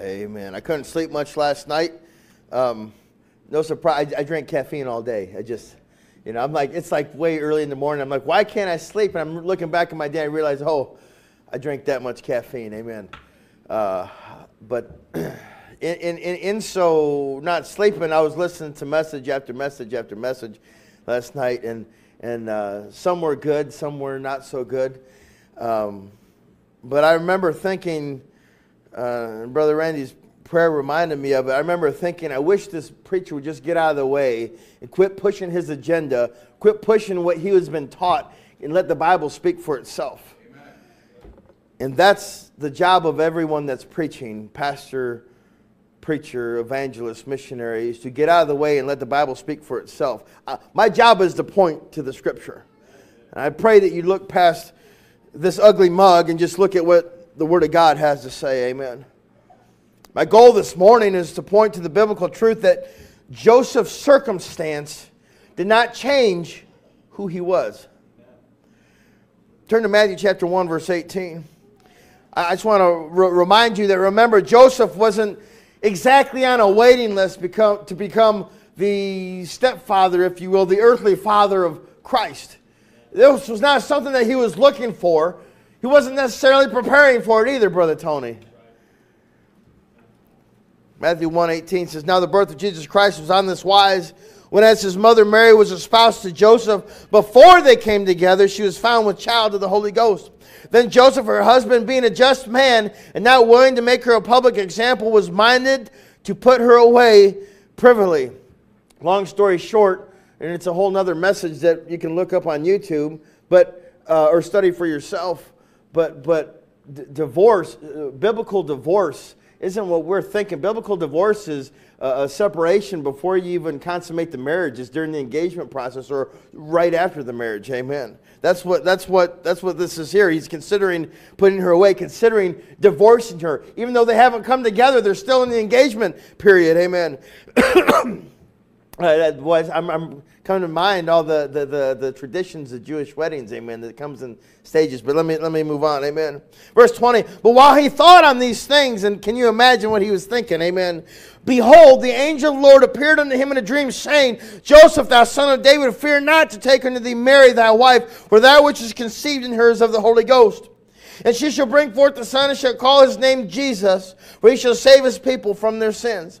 Amen. I couldn't sleep much last night. Um, no surprise. I, I drank caffeine all day. I just, you know, I'm like, it's like way early in the morning. I'm like, why can't I sleep? And I'm looking back at my day. And I realize, oh, I drank that much caffeine. Amen. Uh, but in, in, in so not sleeping, I was listening to message after message after message last night, and and uh, some were good, some were not so good. Um, but I remember thinking, uh, Brother Randy's prayer reminded me of it. I remember thinking, I wish this preacher would just get out of the way and quit pushing his agenda, quit pushing what he has been taught, and let the Bible speak for itself. Amen. And that's the job of everyone that's preaching, pastor, preacher, evangelist, missionary, is to get out of the way and let the Bible speak for itself. Uh, my job is to point to the scripture. And I pray that you look past this ugly mug and just look at what the Word of God has to say. Amen. My goal this morning is to point to the biblical truth that Joseph's circumstance did not change who he was. Turn to Matthew chapter 1, verse 18. I just want to re- remind you that remember, Joseph wasn't exactly on a waiting list become, to become the stepfather, if you will, the earthly father of Christ. This was not something that he was looking for. He wasn't necessarily preparing for it either, Brother Tony. Matthew 1.18 says, Now the birth of Jesus Christ was on this wise, when as his mother Mary was espoused to Joseph, before they came together, she was found with child of the Holy Ghost. Then Joseph, her husband, being a just man, and not willing to make her a public example, was minded to put her away privily. Long story short, and it's a whole other message that you can look up on YouTube, but uh, or study for yourself. But but d- divorce, uh, biblical divorce, isn't what we're thinking. Biblical divorce is a separation before you even consummate the marriage. It's during the engagement process or right after the marriage. Amen. That's what, that's what, that's what this is here. He's considering putting her away, considering divorcing her. Even though they haven't come together, they're still in the engagement period. Amen. Uh, was, I'm, I'm, coming to mind all the, the, the, the, traditions of Jewish weddings, amen, that comes in stages. But let me, let me move on, amen. Verse 20, but while he thought on these things, and can you imagine what he was thinking, amen? Behold, the angel of the Lord appeared unto him in a dream, saying, Joseph, thou son of David, fear not to take unto thee Mary thy wife, for that which is conceived in her is of the Holy Ghost. And she shall bring forth the son, and shall call his name Jesus, for he shall save his people from their sins.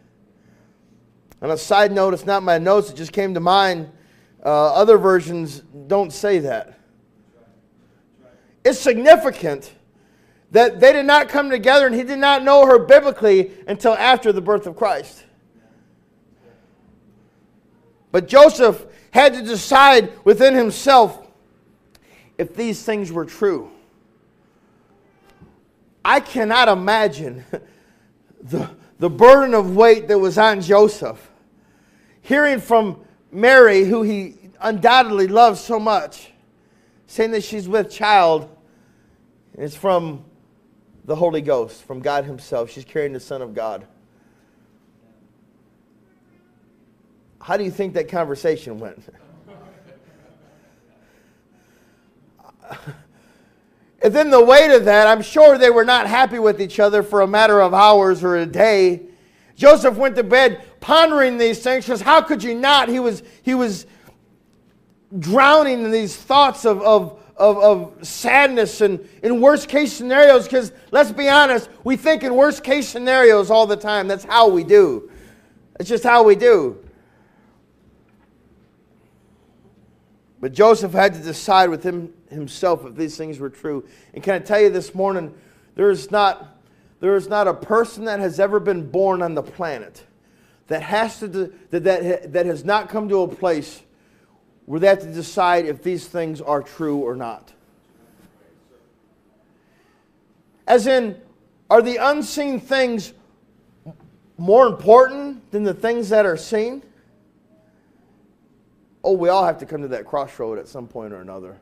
On a side note, it's not my notes, it just came to mind. Uh, other versions don't say that. It's significant that they did not come together and he did not know her biblically until after the birth of Christ. But Joseph had to decide within himself if these things were true. I cannot imagine the, the burden of weight that was on Joseph hearing from Mary, who he undoubtedly loves so much, saying that she's with child. It's from the Holy Ghost, from God Himself. She's carrying the Son of God. How do you think that conversation went? and then the weight of that, I'm sure they were not happy with each other for a matter of hours or a day. Joseph went to bed pondering these things because how could you not? He was, he was drowning in these thoughts of, of, of, of sadness and in worst case scenarios because let's be honest, we think in worst case scenarios all the time. That's how we do. It's just how we do. But Joseph had to decide with him, himself if these things were true. And can I tell you this morning, there is not there is not a person that has ever been born on the planet that has to that, that, that has not come to a place where they have to decide if these things are true or not. As in, are the unseen things more important than the things that are seen? Oh, we all have to come to that crossroad at some point or another.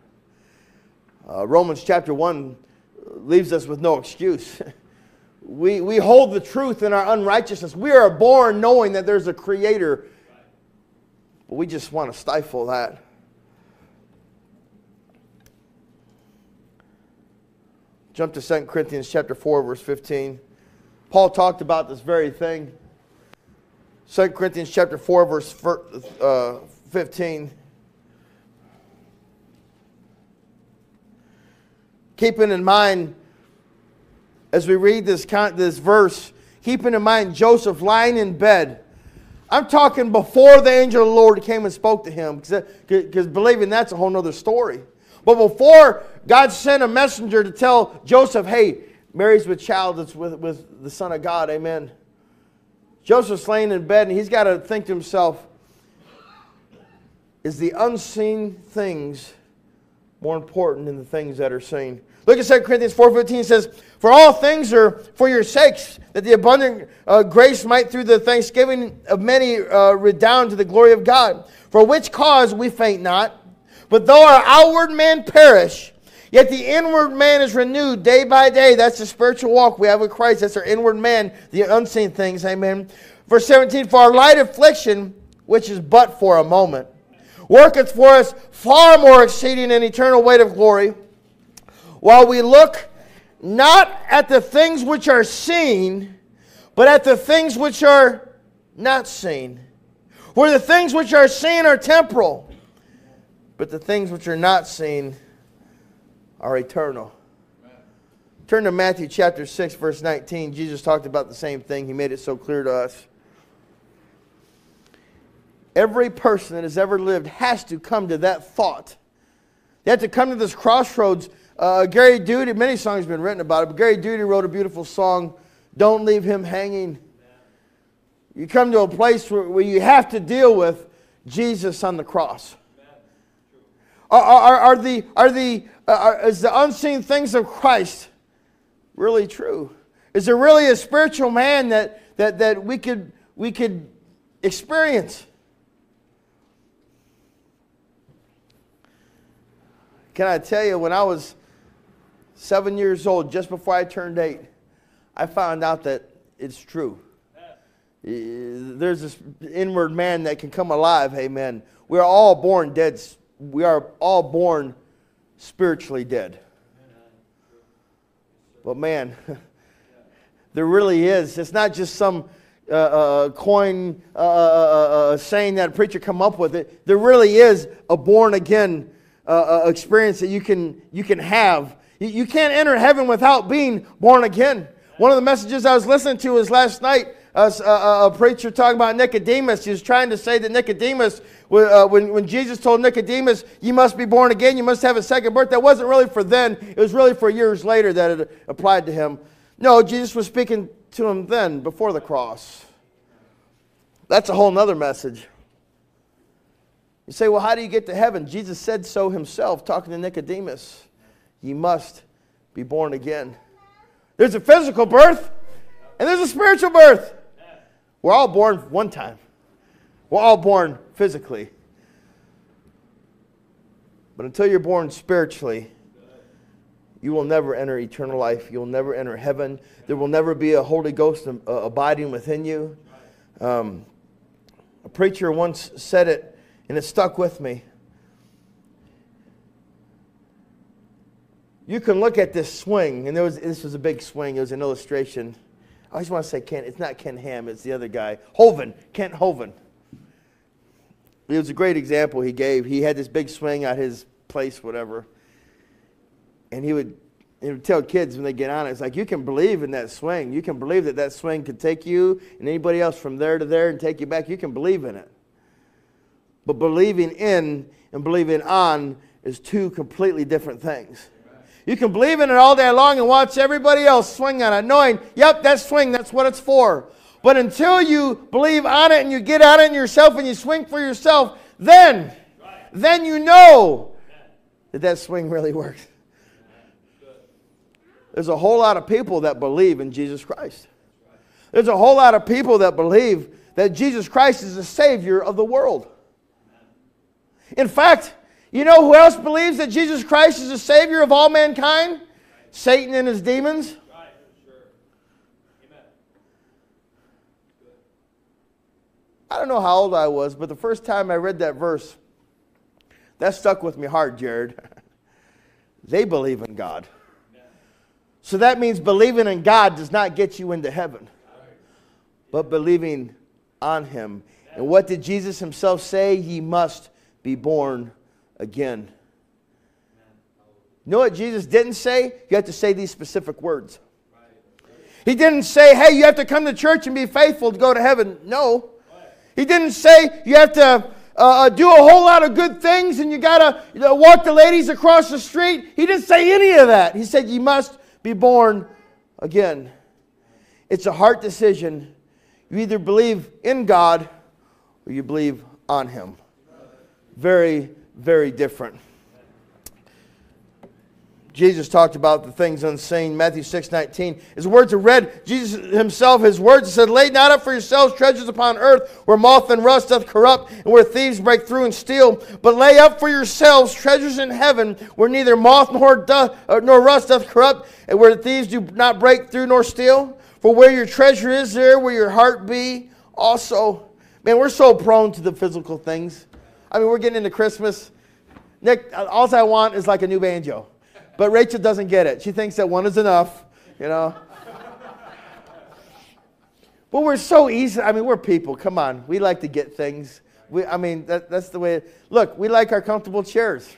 Uh, Romans chapter 1 leaves us with no excuse. we, we hold the truth in our unrighteousness. We are born knowing that there's a creator, but we just want to stifle that. Jump to 2 Corinthians chapter 4, verse 15. Paul talked about this very thing. 2 Corinthians chapter 4, verse uh, 15. Keeping in mind, as we read this, this verse, keeping in mind Joseph lying in bed. I'm talking before the angel of the Lord came and spoke to him, because believing that's a whole other story. But before God sent a messenger to tell Joseph, hey, Mary's with child that's with, with the Son of God, amen. Joseph's laying in bed and he's got to think to himself, is the unseen things more important than the things that are seen? Look at 2 Corinthians 4.15 says, For all things are for your sakes, that the abundant uh, grace might through the thanksgiving of many uh, redound to the glory of God. For which cause we faint not, but though our outward man perish, yet the inward man is renewed day by day. That's the spiritual walk we have with Christ. That's our inward man, the unseen things. Amen. Verse 17, For our light affliction, which is but for a moment, worketh for us far more exceeding an eternal weight of glory, while we look not at the things which are seen, but at the things which are not seen. Where the things which are seen are temporal but the things which are not seen are eternal. Turn to Matthew chapter 6, verse 19. Jesus talked about the same thing. He made it so clear to us. Every person that has ever lived has to come to that thought. They have to come to this crossroads. Uh, Gary Duty, many songs have been written about it, but Gary Duty wrote a beautiful song, Don't Leave Him Hanging. You come to a place where, where you have to deal with Jesus on the cross. Are, are, are the, are the, uh, are, is the unseen things of Christ really true? Is there really a spiritual man that, that, that we, could, we could experience? Can I tell you, when I was seven years old, just before I turned eight, I found out that it's true. There's this inward man that can come alive, amen. We're all born dead we are all born spiritually dead. But man, there really is. It's not just some uh, uh, coin uh, uh, uh, uh saying that a preacher come up with it. There really is a born again experience that you can you can have. You, can't enter heaven without being born again. One of the messages I was listening to was last night a, a, a, preacher talking about Nicodemus. He was trying to say that Nicodemus, uh, when, when Jesus told Nicodemus, you must be born again, you must have a second birth, that wasn't really for then. It was really for years later that it applied to him. No, Jesus was speaking to him then, before the cross. That's a whole nother message. You say, well, how do you get to heaven? Jesus said so himself, talking to Nicodemus. You must be born again. There's a physical birth, and there's a spiritual birth. We're all born one time. We're all born physically. But until you're born spiritually, you will never enter eternal life. You'll never enter heaven. There will never be a Holy Ghost uh, abiding within you. Um, a preacher once said it, and it stuck with me. You can look at this swing, and there was, this was a big swing. It was an illustration. I always want to say Kent. It's not Ken Ham, it's the other guy. Hovind, Kent Hovind. It was a great example he gave. He had this big swing at his place, whatever. And he would, he would tell kids when they get on it, it's like, you can believe in that swing. You can believe that that swing could take you and anybody else from there to there and take you back. You can believe in it. But believing in and believing on is two completely different things. You can believe in it all day long and watch everybody else swing on it, knowing, yep, that swing, that's what it's for. But until you believe on it and you get on it yourself and you swing for yourself, then, then you know that that swing really works. There's a whole lot of people that believe in Jesus Christ. There's a whole lot of people that believe that Jesus Christ is the Savior of the world. In fact, you know who else believes that Jesus Christ is the Savior of all mankind? Satan and his demons. I don't know how old I was, but the first time I read that verse, that stuck with me hard, Jared. they believe in God. So that means believing in God does not get you into heaven, but believing on Him. And what did Jesus Himself say? Ye must be born again. You know what Jesus didn't say? You have to say these specific words. He didn't say, hey, you have to come to church and be faithful to go to heaven. No. He didn't say you have to uh, uh do a whole lot of good things and you got to you know, walk the ladies across the street. He didn't say any of that. He said you must be born again. It's a heart decision. You either believe in God or you believe on Him. Very, very different. Jesus talked about the things unseen. Matthew 6 19. His words are read. Jesus himself, his words said, Lay not up for yourselves treasures upon earth, where moth and rust doth corrupt, and where thieves break through and steal. But lay up for yourselves treasures in heaven, where neither moth nor, doth, uh, nor rust doth corrupt, and where thieves do not break through nor steal. For where your treasure is, there will your heart be also. Man, we're so prone to the physical things. I mean, we're getting into Christmas. Nick, all I want is like a new banjo. But Rachel doesn't get it. She thinks that one is enough, you know. but we're so easy. I mean, we're people. Come on. We like to get things. We, I mean, that, that's the way. Look, we like our comfortable chairs.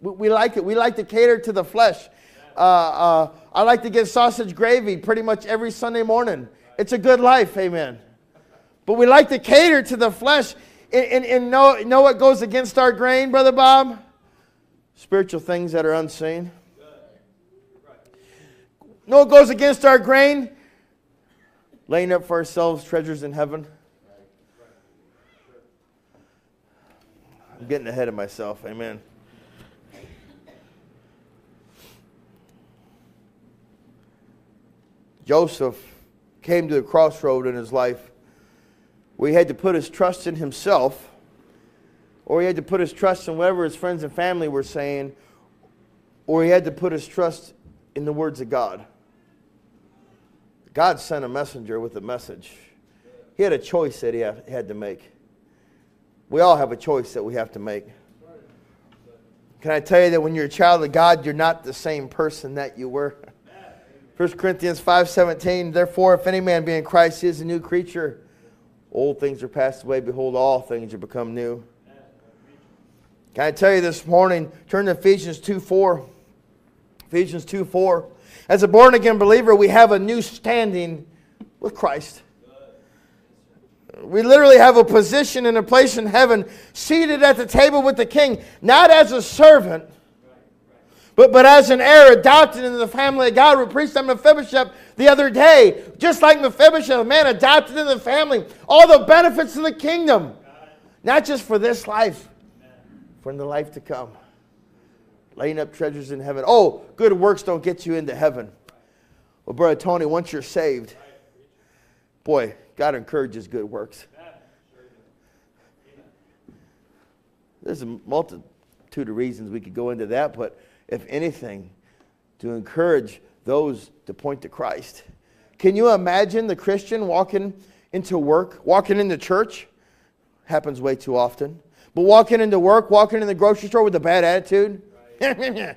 We, we like it. We like to cater to the flesh. Uh, uh, I like to get sausage gravy pretty much every Sunday morning. It's a good life, amen. But we like to cater to the flesh. And, and, and know, know what goes against our grain, Brother Bob? Spiritual things that are unseen. No, it goes against our grain. Laying up for ourselves treasures in heaven. I'm getting ahead of myself. Amen. Joseph came to a crossroad in his life where he had to put his trust in himself, or he had to put his trust in whatever his friends and family were saying, or he had to put his trust in the words of God. God sent a messenger with a message. He had a choice that he had to make. We all have a choice that we have to make. Can I tell you that when you're a child of God, you're not the same person that you were? 1 Corinthians 5:17 Therefore if any man be in Christ he is a new creature old things are passed away behold all things are become new Can I tell you this morning turn to Ephesians 2 4. Ephesians 2 4. as a born again believer, we have a new standing with Christ. We literally have a position and a place in heaven, seated at the table with the king, not as a servant, but, but as an heir adopted into the family of God. We preached on Mephibosheth the other day. Just like Mephibosheth, a man adopted into the family, all the benefits of the kingdom, not just for this life, for the life to come laying up treasures in heaven. Oh, good works don't get you into heaven. Well, Brother Tony, once you're saved, boy, God encourages good works. There's a multitude of reasons we could go into that, but if anything, to encourage those to point to Christ. Can you imagine the Christian walking into work, walking into church? Happens way too often. But walking into work, walking in the grocery store with a bad attitude,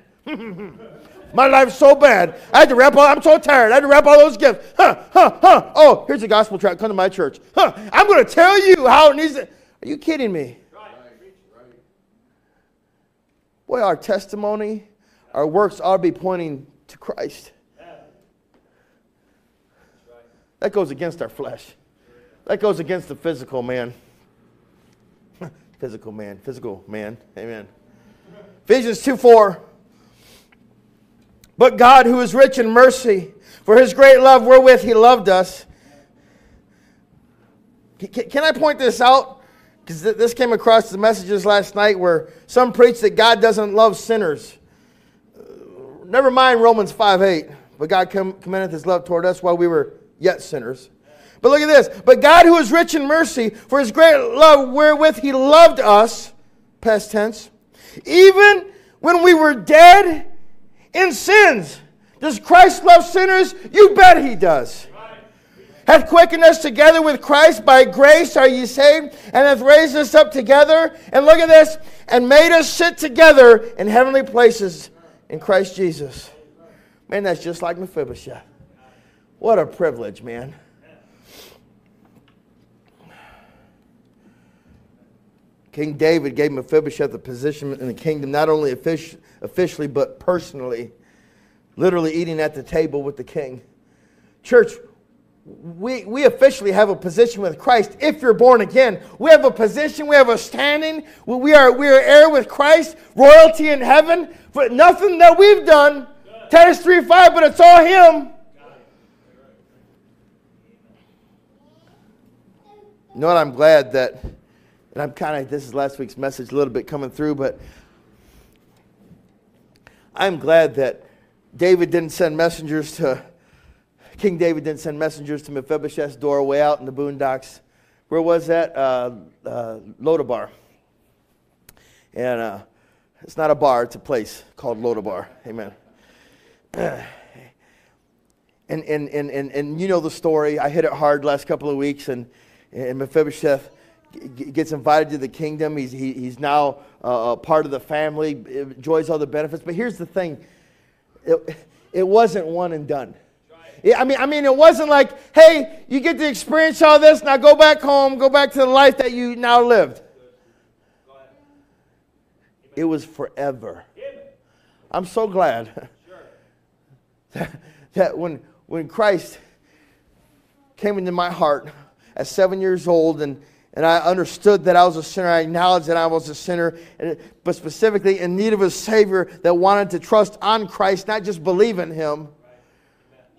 My life's so bad. I had to wrap all, I'm so tired. I had to wrap all those gifts. Huh, huh, huh. Oh, here's a gospel tract. Come to my church. Huh, I'm going to tell you how it needs to. Are you kidding me? Boy, our testimony, our works ought to be pointing to Christ. That goes against our flesh. That goes against the physical man. physical man, physical man. Amen. Ephesians 2 4. But God, who is rich in mercy, for his great love wherewith he loved us. Can I point this out? Because this came across the messages last night where some preach that God doesn't love sinners. Never mind Romans 5 8. But God commendeth his love toward us while we were yet sinners. But look at this. But God, who is rich in mercy, for his great love wherewith he loved us, past tense, even when we were dead in sins. Does Christ love sinners? You bet he does. Hath quickened us together with Christ. By grace are ye saved, and hath raised us up together. And look at this, and made us sit together in heavenly places in Christ Jesus. Man, that's just like Mephibosheth. What a privilege, man. King David gave Mephibosheth a position in the kingdom, not only officially, but personally, literally eating at the table with the king. Church, we, we officially have a position with Christ if you're born again. We have a position, we have a standing. We are, we are heir with Christ, royalty in heaven. But nothing that we've done, Titus 3 5, but it's all Him. You know what? I'm glad that and I'm kind of, this is last week's message, a little bit coming through, but I'm glad that David didn't send messengers to, King David didn't send messengers to Mephibosheth's door way out in the boondocks. Where was that? Uh, uh, Lodabar. And uh, it's not a bar, it's a place called Lodabar. Amen. And, and, and, and, and you know the story. I hit it hard last couple of weeks, and, and Mephibosheth gets invited to the kingdom. He's, he, he's now uh, part of the family, enjoys all the benefits. But here's the thing it, it wasn't one and done. I mean, I mean, it wasn't like, hey, you get to experience all this, now go back home, go back to the life that you now lived. It was forever. I'm so glad that, when, when Christ came into my heart at seven years old and and I understood that I was a sinner. I acknowledged that I was a sinner, but specifically in need of a Savior that wanted to trust on Christ, not just believe in Him.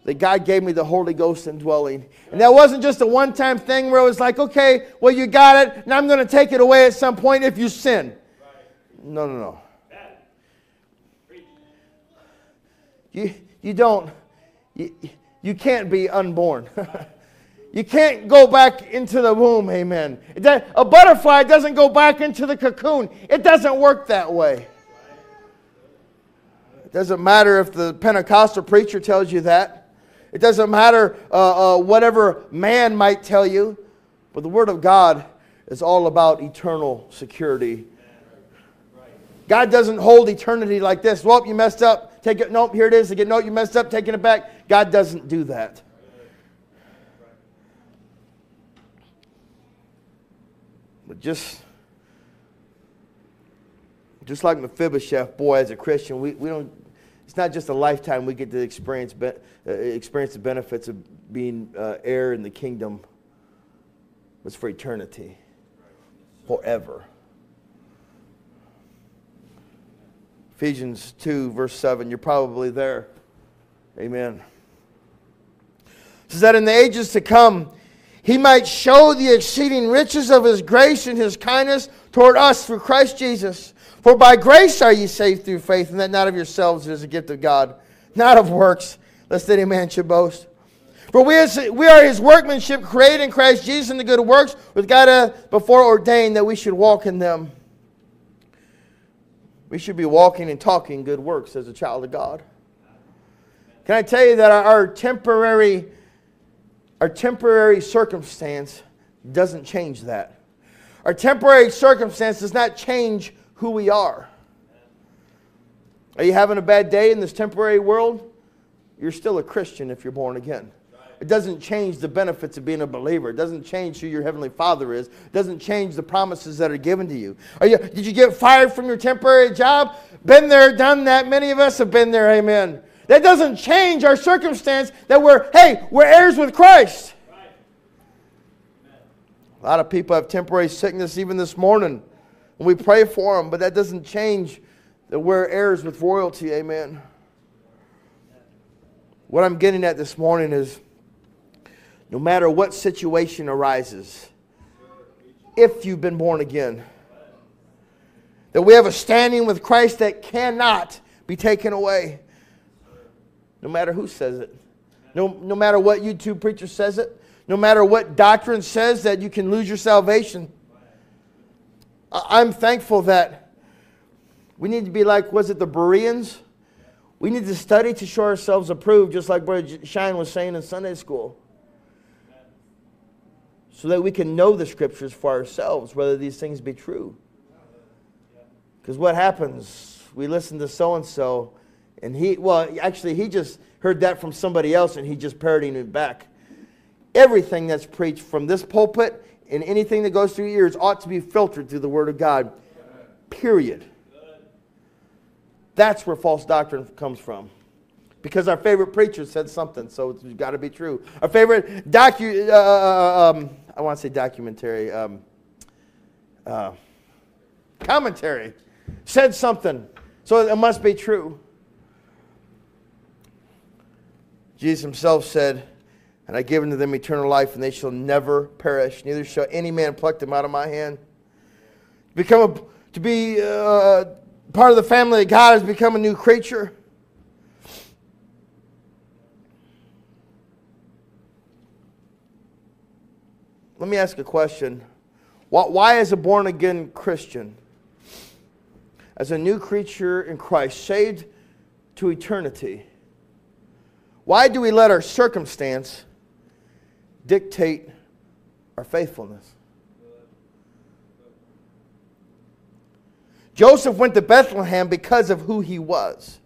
That God gave me the Holy Ghost indwelling. And that wasn't just a one time thing where it was like, okay, well, you got it, now I'm going to take it away at some point if you sin. No, no, no. You, you don't, you, you can't be unborn. You can't go back into the womb, amen. A butterfly doesn't go back into the cocoon. It doesn't work that way. It doesn't matter if the Pentecostal preacher tells you that. It doesn't matter uh, uh, whatever man might tell you. But the Word of God is all about eternal security. God doesn't hold eternity like this. Well, you messed up. Take it. Nope, here it is. Again, nope, you messed up. Taking it back. God doesn't do that. But just, just like Mephibosheth, boy, as a Christian, we, we don't, it's not just a lifetime we get to experience, be, uh, experience the benefits of being uh, heir in the kingdom. It's for eternity, forever. Ephesians 2, verse 7, you're probably there. Amen. It says that in the ages to come, he might show the exceeding riches of his grace and his kindness toward us through Christ Jesus. For by grace are ye saved through faith, and that not of yourselves, is a gift of God, not of works, lest any man should boast. For we, we are his workmanship, created in Christ Jesus in the good works, with God before ordained that we should walk in them. We should be walking and talking good works as a child of God. Can I tell you that our temporary our temporary circumstance doesn't change that. Our temporary circumstance does not change who we are. Are you having a bad day in this temporary world? You're still a Christian if you're born again. It doesn't change the benefits of being a believer. It doesn't change who your heavenly Father is. It doesn't change the promises that are given to you. Are you did you get fired from your temporary job? Been there, done that. Many of us have been there. Amen. That doesn't change our circumstance that we're, hey, we're heirs with Christ. A lot of people have temporary sickness even this morning. And we pray for them, but that doesn't change that we're heirs with royalty. Amen. What I'm getting at this morning is no matter what situation arises, if you've been born again, that we have a standing with Christ that cannot be taken away no matter who says it. No, no matter what YouTube preacher says it, no matter what doctrine says that you can lose your salvation. I'm thankful that we need to be like, was it the Bereans? We need to study to show ourselves approved, just like Brother Shine was saying in Sunday school. So that we can know the scriptures for ourselves, whether these things be true. Because what happens? We listen to so and so, and he, well, actually, he just heard that from somebody else and he just parroting it back. Everything that's preached from this pulpit and anything that goes through your ears ought to be filtered through the Word of God. Period. That's where false doctrine comes from. Because our favorite preacher said something, so it's got to be true. Our favorite docu, uh, uh, uh, um, I want to say documentary, um, uh, commentary said something, so it must be true. Jesus himself said, And I give unto them eternal life, and they shall never perish, neither shall any man pluck them out of my hand. Become a, to be uh, part of the family of God has become a new creature. Let me ask a question. Why, as a born again Christian, as a new creature in Christ, saved to eternity, why do we let our circumstance dictate our faithfulness? Joseph went to Bethlehem because of who he was.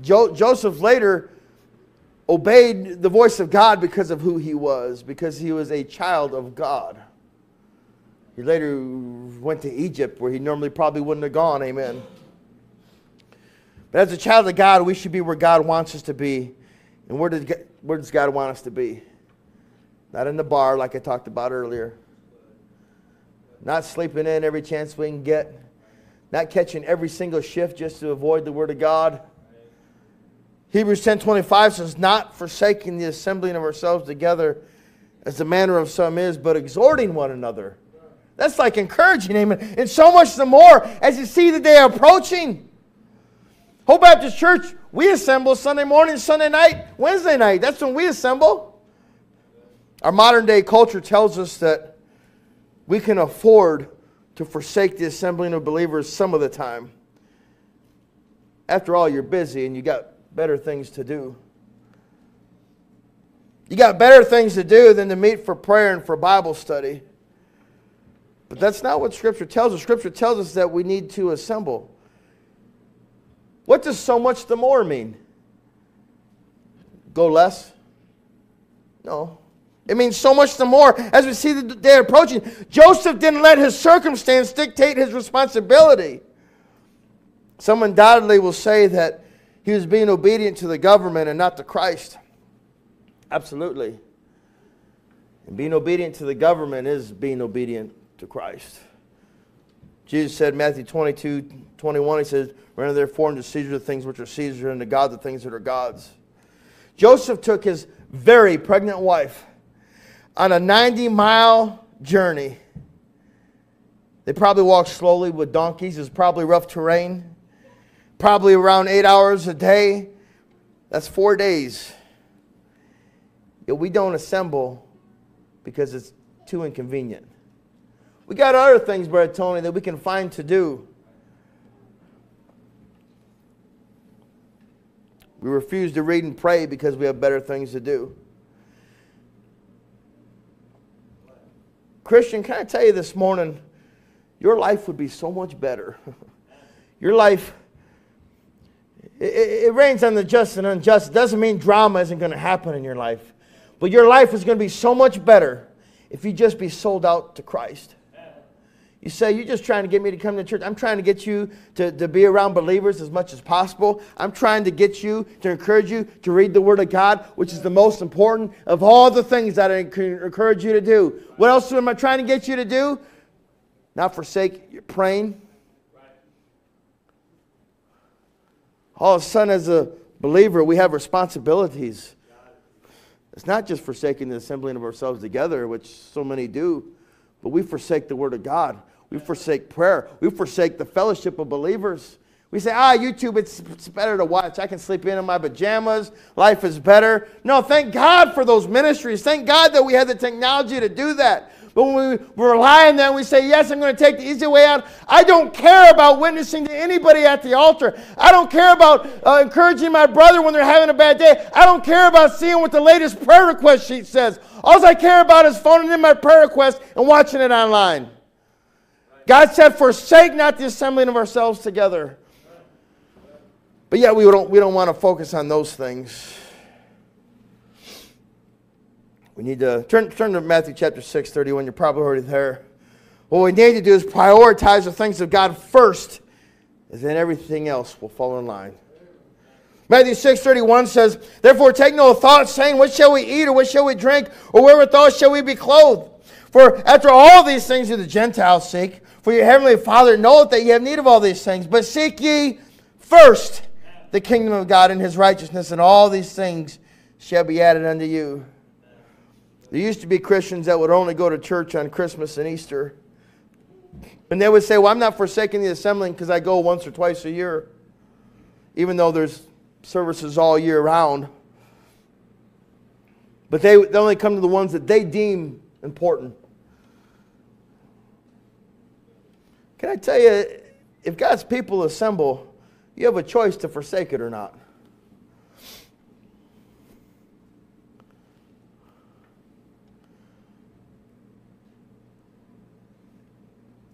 Jo- Joseph later obeyed the voice of God because of who he was, because he was a child of God. He later went to Egypt where he normally probably wouldn't have gone. Amen. But as a child of God, we should be where God wants us to be. And where does, where does God want us to be? Not in the bar, like I talked about earlier. Not sleeping in every chance we can get. Not catching every single shift just to avoid the Word of God. Hebrews 10.25 says, Not forsaking the assembling of ourselves together as the manner of some is, but exhorting one another. That's like encouraging, amen. And so much the more as you see the day approaching. Hope Baptist Church, we assemble Sunday morning, Sunday night, Wednesday night. That's when we assemble. Our modern day culture tells us that we can afford to forsake the assembling of believers some of the time. After all, you're busy and you got better things to do. You got better things to do than to meet for prayer and for Bible study. But that's not what Scripture tells us. Scripture tells us that we need to assemble. What does so much the more mean? Go less? No. It means so much the more as we see the day approaching. Joseph didn't let his circumstance dictate his responsibility. Some undoubtedly will say that he was being obedient to the government and not to Christ. Absolutely. And being obedient to the government is being obedient to Christ. Jesus said, Matthew 22, 21, he says, Render therefore unto Caesar the things which are Caesar, and to God the things that are God's. Joseph took his very pregnant wife on a 90 mile journey. They probably walked slowly with donkeys. It was probably rough terrain. Probably around eight hours a day. That's four days. Yet we don't assemble because it's too inconvenient. We got other things, Brother Tony, that we can find to do. We refuse to read and pray because we have better things to do. Christian, can I tell you this morning, your life would be so much better. your life, it, it, rains on the just and unjust. It doesn't mean drama isn't going to happen in your life. But your life is going to be so much better if you just be sold out to Christ. You say, You're just trying to get me to come to church. I'm trying to get you to, to be around believers as much as possible. I'm trying to get you to encourage you to read the Word of God, which is the most important of all the things that I encourage you to do. What else am I trying to get you to do? Not forsake your praying. All of a sudden, as a believer, we have responsibilities. It's not just forsaking the assembling of ourselves together, which so many do, but we forsake the Word of God. We forsake prayer. We forsake the fellowship of believers. We say, ah, YouTube, it's, it's better to watch. I can sleep in in my pajamas. Life is better. No, thank God for those ministries. Thank God that we have the technology to do that. But when we rely on that, we say, Yes, I'm going to take the easy way out. I don't care about witnessing to anybody at the altar. I don't care about uh, encouraging my brother when they're having a bad day. I don't care about seeing what the latest prayer request sheet says. All I care about is phoning in my prayer request and watching it online. God said, Forsake not the assembling of ourselves together. But yet, we don't, we don't want to focus on those things. We need to turn, turn to Matthew chapter 6, 31. You're probably already there. What we need to do is prioritize the things of God first, and then everything else will fall in line. Matthew 6 31 says, Therefore take no thought, saying, What shall we eat, or what shall we drink, or wherewithal shall we be clothed? For after all these things do the Gentiles seek, for your heavenly Father knoweth that ye have need of all these things. But seek ye first the kingdom of God and his righteousness, and all these things shall be added unto you. There used to be Christians that would only go to church on Christmas and Easter. And they would say, Well, I'm not forsaking the assembling because I go once or twice a year, even though there's services all year round. But they, they only come to the ones that they deem important. Can I tell you, if God's people assemble, you have a choice to forsake it or not.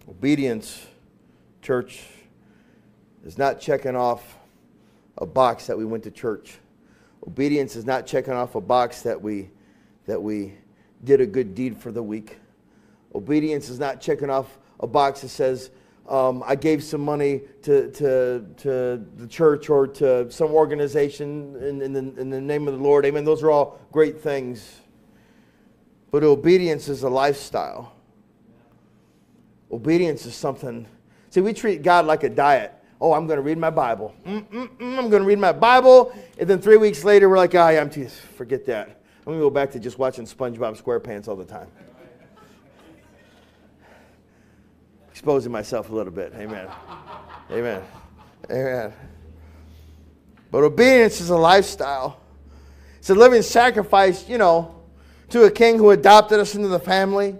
Obedience, church, is not checking off a box that we went to church. Obedience is not checking off a box that we that we did a good deed for the week. Obedience is not checking off a box that says um, I gave some money to, to, to the church or to some organization in, in, the, in the name of the Lord. Amen. Those are all great things. But obedience is a lifestyle. Obedience is something. See, we treat God like a diet. Oh, I'm going to read my Bible. Mm-mm-mm, I'm going to read my Bible. And then three weeks later, we're like, oh, yeah, I'm too, forget that. I'm going to go back to just watching SpongeBob SquarePants all the time. Exposing myself a little bit. Amen. Amen. Amen. But obedience is a lifestyle. It's a living sacrifice, you know, to a king who adopted us into the family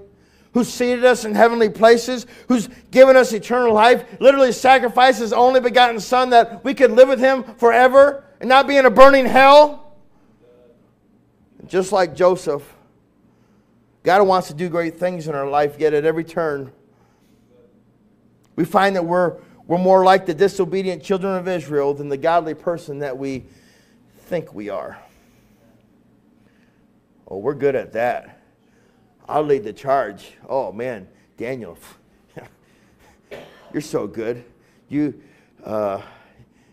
who seated us in heavenly places, who's given us eternal life, literally sacrificed his only begotten Son that we could live with him forever and not be in a burning hell. Just like Joseph, God wants to do great things in our life, yet at every turn, we find that we're, we're more like the disobedient children of Israel than the godly person that we think we are. Oh, we're good at that. I'll lead the charge. Oh man, Daniel, you're so good. You, uh,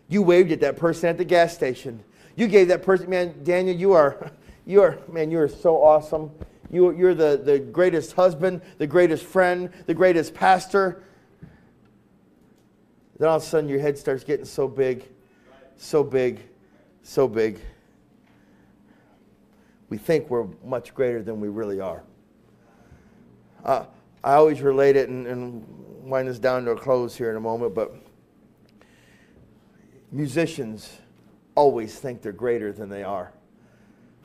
you waved at that person at the gas station. You gave that person, man, Daniel, you are, you are, man, you are so awesome. You, you're the, the greatest husband, the greatest friend, the greatest pastor. Then all of a sudden your head starts getting so big, so big, so big. We think we're much greater than we really are. Uh, I always relate it and, and wind this down to a close here in a moment, but musicians always think they're greater than they are.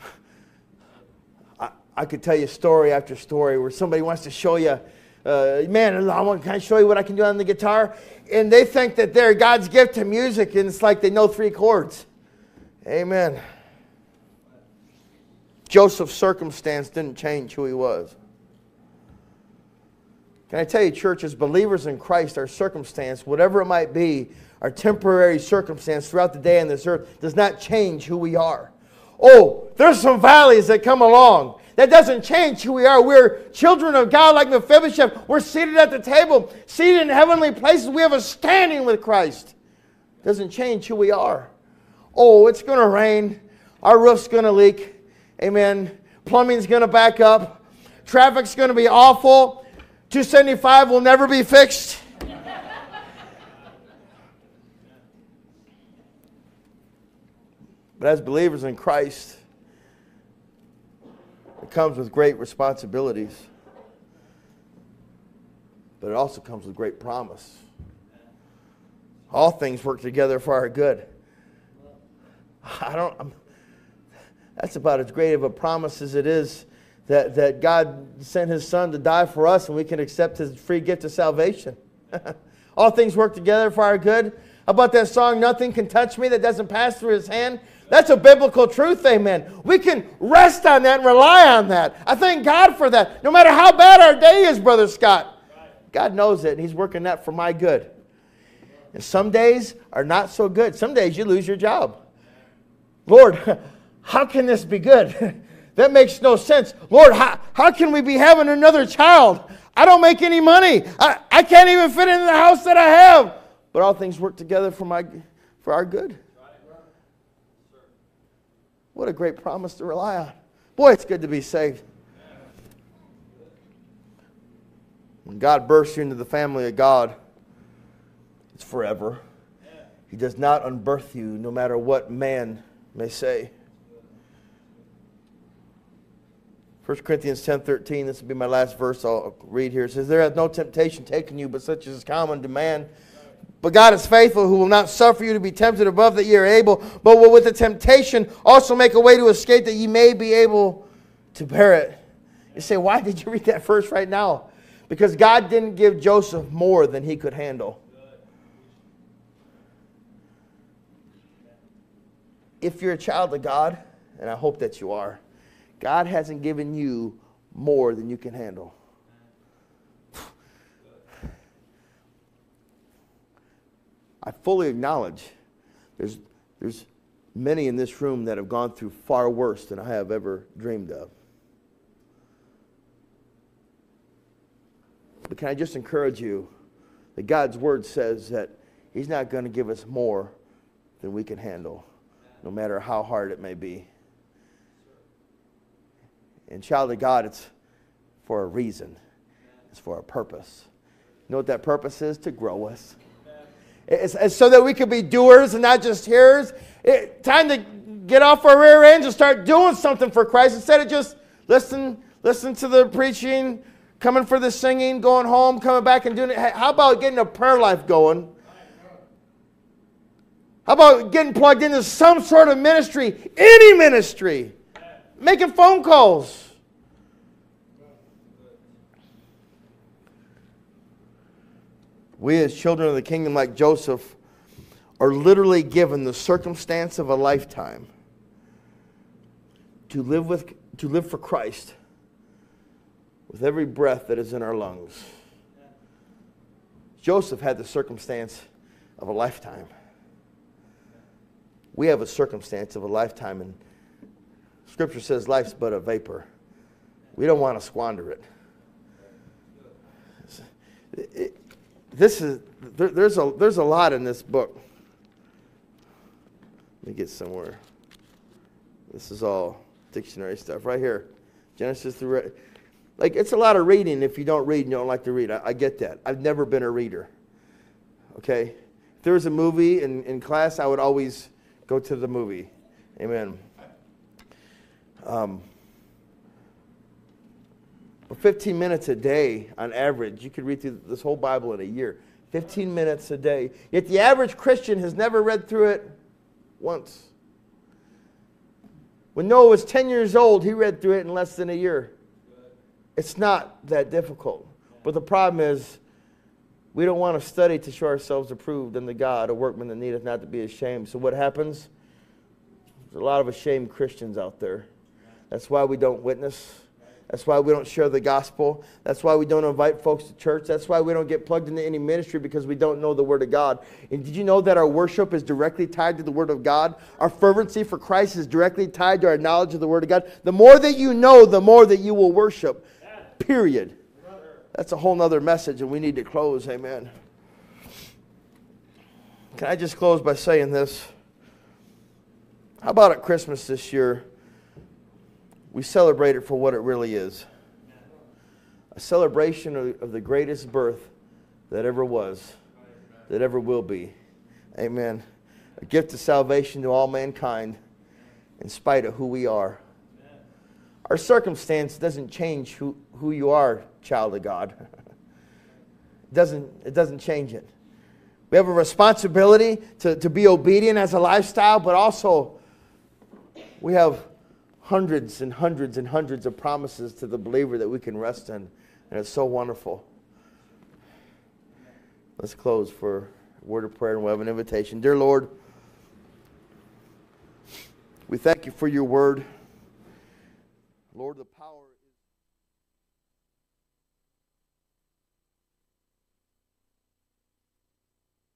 I, I could tell you story after story where somebody wants to show you, uh, man, I want, can I show you what I can do on the guitar? And they think that they're God's gift to music, and it's like they know three chords. Amen. Joseph's circumstance didn't change who he was. Can I tell you, church, as believers in Christ, our circumstance, whatever it might be, our temporary circumstance throughout the day on this earth, does not change who we are. Oh, there's some valleys that come along. That doesn't change who we are. We're children of God like Mephibosheth. We're seated at the table, seated in heavenly places. We have a standing with Christ. Doesn't change who we are. Oh, it's going to rain. Our roof's going to leak. Amen. Plumbing's going to back up. Traffic's going to be awful. 275 will never be fixed. but as believers in Christ, comes with great responsibilities, but it also comes with great promise. All things work together for our good. I don't, I'm, that's about as great of a promise as it is that, that God sent his son to die for us and we can accept his free gift of salvation. All things work together for our good. About that song, Nothing Can Touch Me, that doesn't pass through his hand? That's a biblical truth, amen. We can rest on that and rely on that. I thank God for that. No matter how bad our day is, Brother Scott, God knows it, and He's working that for my good. And some days are not so good. Some days you lose your job. Lord, how can this be good? that makes no sense. Lord, how, how can we be having another child? I don't make any money. I, I can't even fit into the house that I have. But all things work together for, my, for our good. What a great promise to rely on. Boy, it's good to be saved. When God bursts you into the family of God, it's forever. He does not unbirth you, no matter what man may say. 1 Corinthians 10 13, this will be my last verse I'll read here. It says, There hath no temptation taken you, but such as is common to man. But God is faithful, who will not suffer you to be tempted above that ye are able, but will with the temptation also make a way to escape that ye may be able to bear it. You say, why did you read that verse right now? Because God didn't give Joseph more than he could handle. If you're a child of God, and I hope that you are, God hasn't given you more than you can handle. I fully acknowledge there's, there's many in this room that have gone through far worse than I have ever dreamed of. But can I just encourage you that God's word says that He's not going to give us more than we can handle, no matter how hard it may be. And, child of God, it's for a reason, it's for a purpose. You know what that purpose is? To grow us. It's, so that we could be doers and not just hearers. It, time to get off our rear ends and start doing something for Christ instead of just listen, listen to the preaching, coming for the singing, going home, coming back and doing it. How about getting a prayer life going? How about getting plugged into some sort of ministry, any ministry, making phone calls? We, as children of the kingdom, like Joseph, are literally given the circumstance of a lifetime to live, with, to live for Christ with every breath that is in our lungs. Joseph had the circumstance of a lifetime. We have a circumstance of a lifetime, and Scripture says life's but a vapor. We don't want to squander it. it this is there, there's a there's a lot in this book. Let me get somewhere. This is all dictionary stuff right here. Genesis through like it's a lot of reading if you don't read and you don't like to read. I, I get that. I've never been a reader. Okay? If there was a movie in, in class, I would always go to the movie. Amen. Um, 15 minutes a day on average, you could read through this whole Bible in a year. 15 minutes a day. Yet the average Christian has never read through it once. When Noah was 10 years old, he read through it in less than a year. It's not that difficult. But the problem is, we don't want to study to show ourselves approved unto God, a workman that needeth not to be ashamed. So what happens? There's a lot of ashamed Christians out there. That's why we don't witness. That's why we don't share the gospel. That's why we don't invite folks to church. That's why we don't get plugged into any ministry because we don't know the Word of God. And did you know that our worship is directly tied to the Word of God? Our fervency for Christ is directly tied to our knowledge of the Word of God. The more that you know, the more that you will worship. Period. That's a whole nother message, and we need to close. Amen. Can I just close by saying this? How about at Christmas this year? We celebrate it for what it really is a celebration of, the greatest birth that ever was, that ever will be. Amen. A gift of salvation to all mankind in spite of who we are. Our circumstance doesn't change who, who you are, child of God. it, doesn't, it doesn't change it. We have a responsibility to, to be obedient as a lifestyle, but also we have hundreds and hundreds and hundreds of promises to the believer that we can rest in. And it's so wonderful. Let's close for a word of prayer and we'll have an invitation. Dear Lord, we thank you for your word. Lord, the.